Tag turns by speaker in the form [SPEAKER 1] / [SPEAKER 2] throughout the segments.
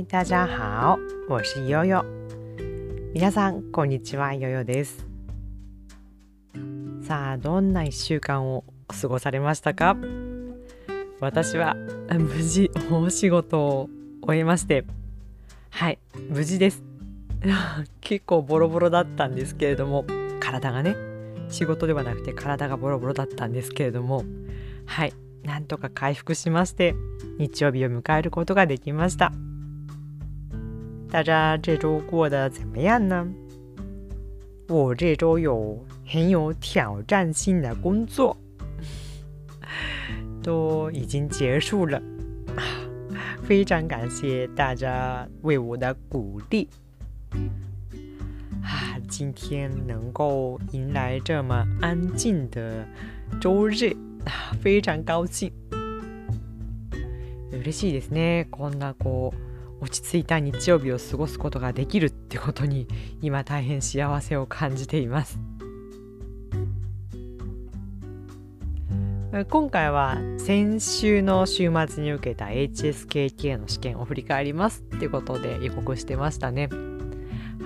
[SPEAKER 1] 嗨，大家好，我是悠悠。皆さんこんにちは、ヨヨです。さあ、どんな一週間を過ごされましたか？私は無事大仕事を終えまして、はい、無事です。結構ボロボロだったんですけれども、体がね、仕事ではなくて体がボロボロだったんですけれども、はい、なんとか回復しまして日曜日を迎えることができました。大家这周过得怎么样呢？我这周有很有挑战性的工作，都已经结束了，非常感谢大家为我的鼓励。啊，今天能够迎来这么安静的周日。非常高興嬉しいですねこんなこう 落ち着いた日曜日を過ごすことができるってことに今大変幸せを感じています。今回は先週の週末に受けた HSKK の試験を振り返りますっていうことで予告してましたね。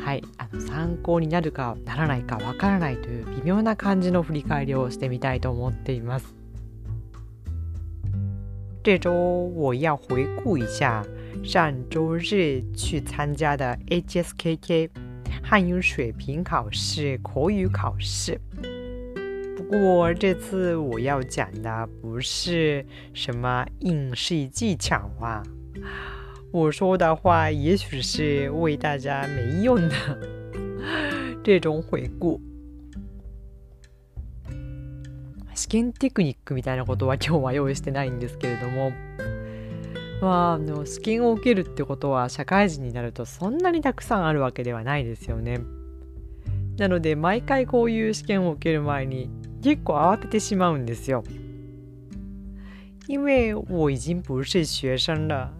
[SPEAKER 1] はいあの参考になるかならないかわからないという微妙な感じの振り返りをしてみたいと思っています。这周我要回顾一下。上周日去参加的 HSKK 汉语水平考试口语考试。不过这次我要讲的不是什么应试技巧啊，我说的话也许是为大家没用的这种回顾。試験テクニックみたいなことは今日は用意してないんですけれども まああの試験を受けるってことは社会人になるとそんなにたくさんあるわけではないですよね。なので毎回こういう試験を受ける前に結構慌ててしまうんですよ。因为我已经不是学生了，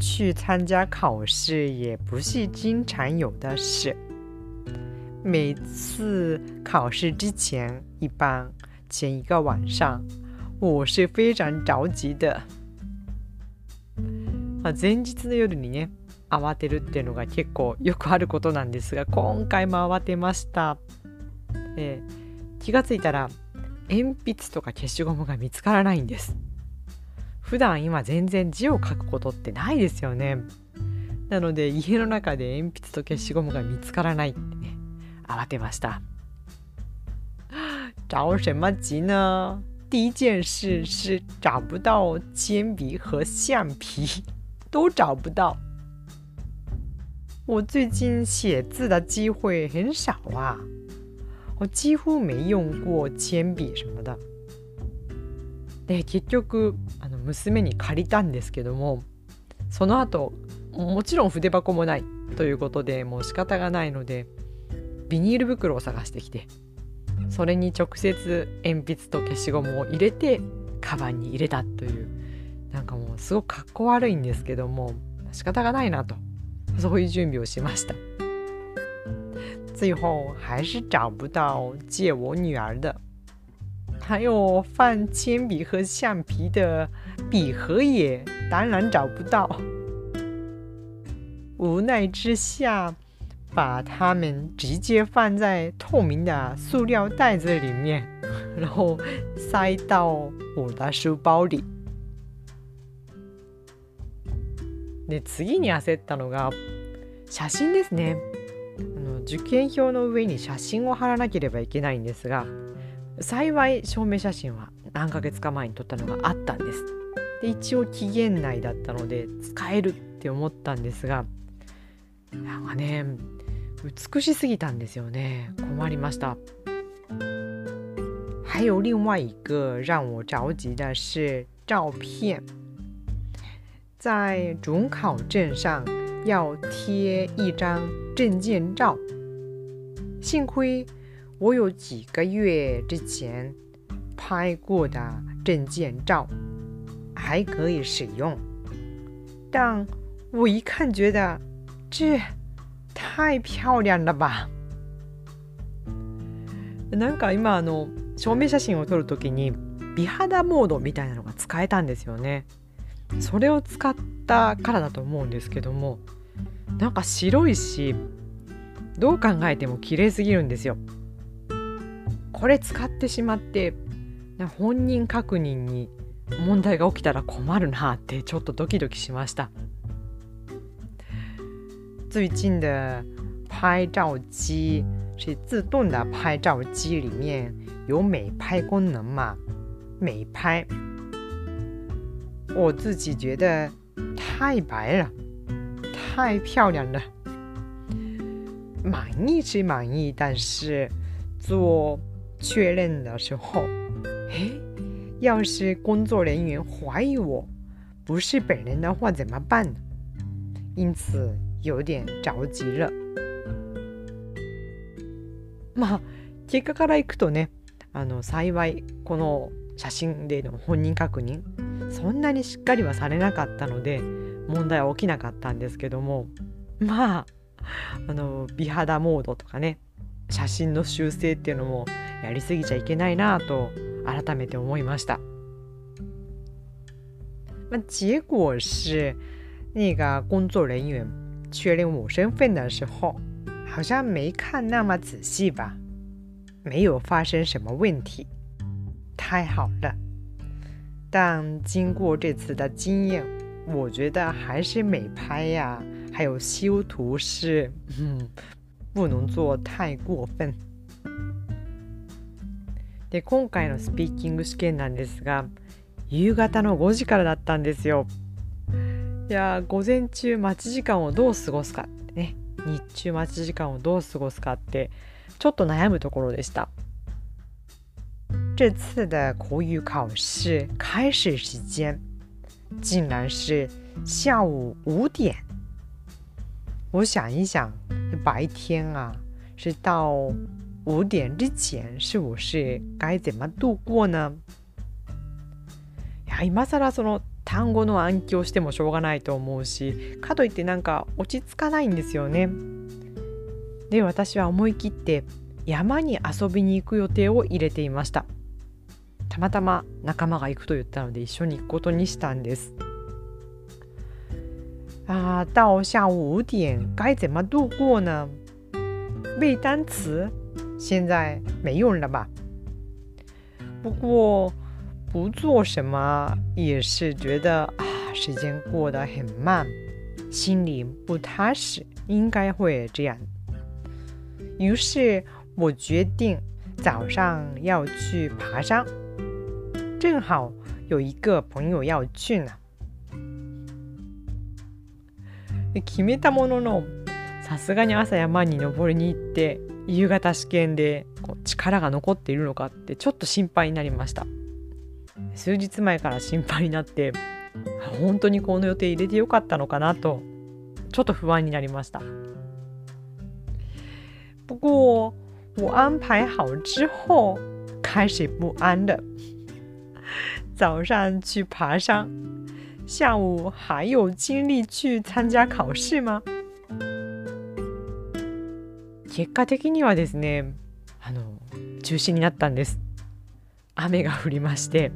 [SPEAKER 1] 去参加考试也不是经常有的事。每次考试之前，一般前一个晚上，我是非常着急的。まあ、前日の夜にね慌てるっていうのが結構よくあることなんですが今回も慌てました、えー、気がついたら鉛筆とか消しゴムが見つからないんです。普段今全然字を書くことってないですよね。なので家の中で鉛筆と消しゴムが見つからないってね慌てました。着什么急呢？第一件事是找不到铅笔和橡皮，都找不到。我最近写字的机会很少啊，我几乎没用过铅笔什么的。で結局あの娘に借りたんですけどもその後もちろん筆箱もないということでもう仕方がないのでビニール袋を探してきてそれに直接鉛筆と消しゴムを入れてカバンに入れたというなんかもうすごくかっこ悪いんですけども仕方がないなと。そういう準備をしました。最後还是找不到借我女儿的。还有放铅笔和橡皮的。笔盒也当然找不到。无奈之下把它们直接放在透明的塑料袋子里面，然后塞到我的书包里。で次に焦ったのが写真ですね。あの受験票の上に写真を貼らなければいけないんですが幸い証明写真は何ヶ月か前に撮ったのがあったんです。で一応期限内だったので使えるって思ったんですがなんかね美しすぎたんですよね。困りました。还有另外一个让我着急的是照片，在准考证上要贴一张证件照。幸亏我有几个月之前拍过的证件照，还可以使用。但我一看觉得这。太漂亮了吧なんか今あの証明写真を撮る時に美肌モードみたいなのが使えたんですよね それを使ったからだと思うんですけどもなんか白いしどう考えても綺麗すぎるんですよ。これ使ってしまって本人確認に問題が起きたら困るなってちょっとドキドキしました。最近的拍照机是自动的拍照机，里面有美拍功能嘛？美拍，我自己觉得太白了，太漂亮了。满意是满意，但是做确认的时候，哎，要是工作人员怀疑我不是本人的话怎么办呢？因此有点着急了。まあ結果からいくとねあの幸いこの写真での本人確認そんなにしっかりはされなかったので問題は起きなかったんですけどもまああの美肌モードとかね写真の修正っていうのもやりすぎちゃいけないなと改めて思いました。那结果是，那个工作人员确认我身份的时候，好像没看那么仔细吧，没有发生什么问题，太好了。但经过这次的经验，我觉得还是美拍呀，还有修图是，嗯，不能做太过分。で今回のスピーキング試験なんですが夕方の5時からだったんですよ。いや午前中待ち時間をどう過ごすかってね日中待ち時間をどう過ごすかってちょっと悩むところでした。这次的口语考试开始时间竟然是下午五点。我想一想，白天啊，是到五点之前，是不是该怎么度过呢？いや今更その単語の暗記をしてもしょうがないと思うしかといってなんか落ち着かないんですよね。で私は思い切って山に遊びに行く予定を入れていましたたまたま仲間が行くと言ったので一緒に行くことにしたんですあ到下午五点该怎么度过呢背单词现在没用了吧不过不做什么也是觉得啊时间过得很慢心里不踏实应该会这样于是我决定早上要去爬山， 正好有一个朋友要去呢。決めたもののさすがに朝山に登りに行って夕方試験でこう力が残っているのかってちょっと心配になりました数日前から心配になって本当にこの予定入れてよかったのかなとちょっと不安になりました不过我安排好之后，开始不安的。早上去爬山，下午还有精力去参加考试吗？結果的にはですね、あの中止になったんです。雨が降りまして、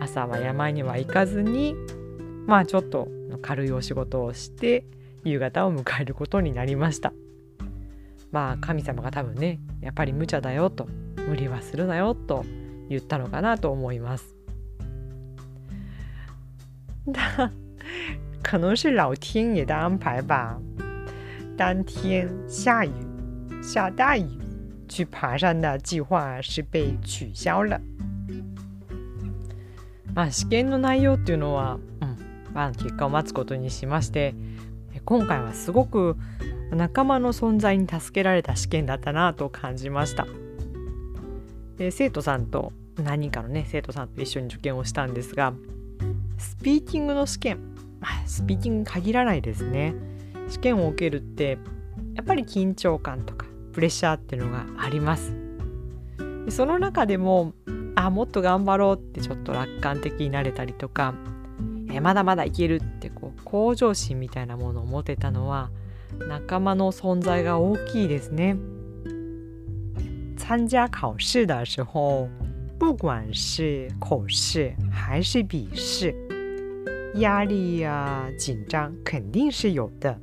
[SPEAKER 1] 朝は山には行かずに、まあちょっと軽いお仕事をして夕方を迎えることになりました。まあ神様が多分ねやっぱり無茶だよと無理はするなよと言ったのかなと思います。那 可能是老天爷的安排吧。当天下雨，下大雨，去爬山的计划是被取消了。まあ試験の内容っていうのは、うん、まあ結果を待つことにしまして、今回はすごく仲間の存在に助けられた試験だったなと感じましたで生徒さんと何人かのね生徒さんと一緒に受験をしたんですがスピーキングの試験、まあ、スピーキング限らないですね。試験を受けるってやっぱり緊張感とかプレッシャーっていうのがあります。でその中でもあもっと頑張ろうってちょっと楽観的になれたりとかえまだまだいけるってこう向上心みたいなものを持てたのは仲間の存在が大きいですね。参加考试的时候，不管是口试还是笔试，压力啊、紧张肯定是有的，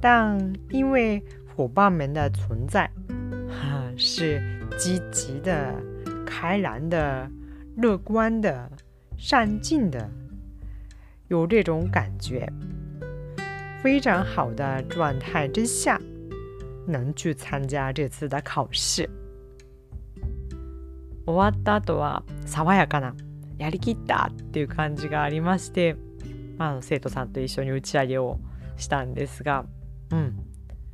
[SPEAKER 1] 但因为伙伴们的存在，是积极的、开朗的、乐观的、上进的，有这种感觉，非常好的状态之下，能去参加这次的考试。終わった後は爽やかな やりきったっていう感じがありまして、まあ、生徒さんと一緒に打ち上げをしたんですが、うん、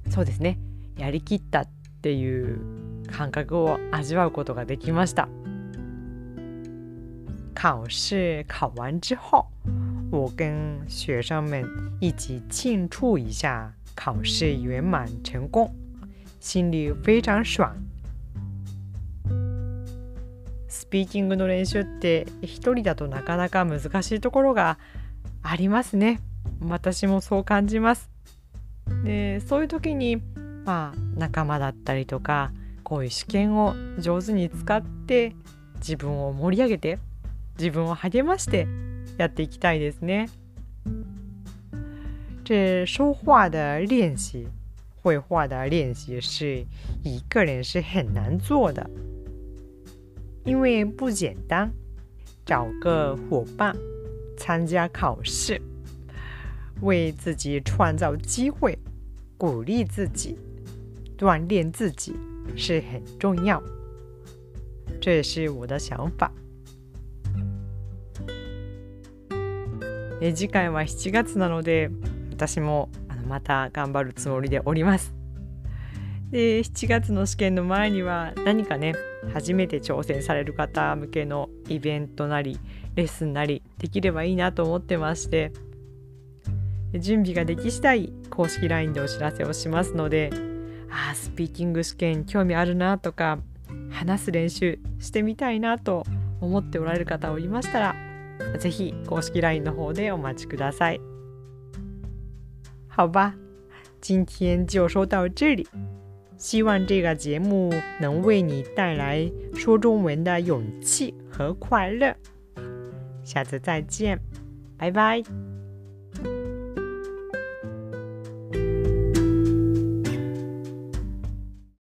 [SPEAKER 1] そうですねやりきったっていう感覚を味わうことができました。考试考完之后，我跟学生们一起庆祝一下考试圆满成功，心里非常爽。ピーキングの練習って一人だとなかなか難しいところがありますね。私もそう感じます。でそういう時にまあ仲間だったりとかこういう試験を上手に使って自分を盛り上げて自分を励ましてやっていきたいですね。这说话的练习、绘画的练习是一个人是很难做的。因为不简单，找个伙伴参加考试，为自己创造机会，鼓励自己，锻炼自己是很重要。这是我的想法。え次回は7月なので私もあのまた頑張るつもりでおります。 で7月の試験の前には何かね初めて挑戦される方向けのイベントなりレッスンなりできればいいなと思ってまして準備ができ次第公式 LINE でお知らせをしますのであスピーキング試験興味あるなとか話す練習してみたいなと思っておられる方おりましたら是非公式 LINE の方でお待ちください。好吧，今天就说到这里。希望这个节目能为你带来说中文的勇气和快乐。下次再见，拜拜。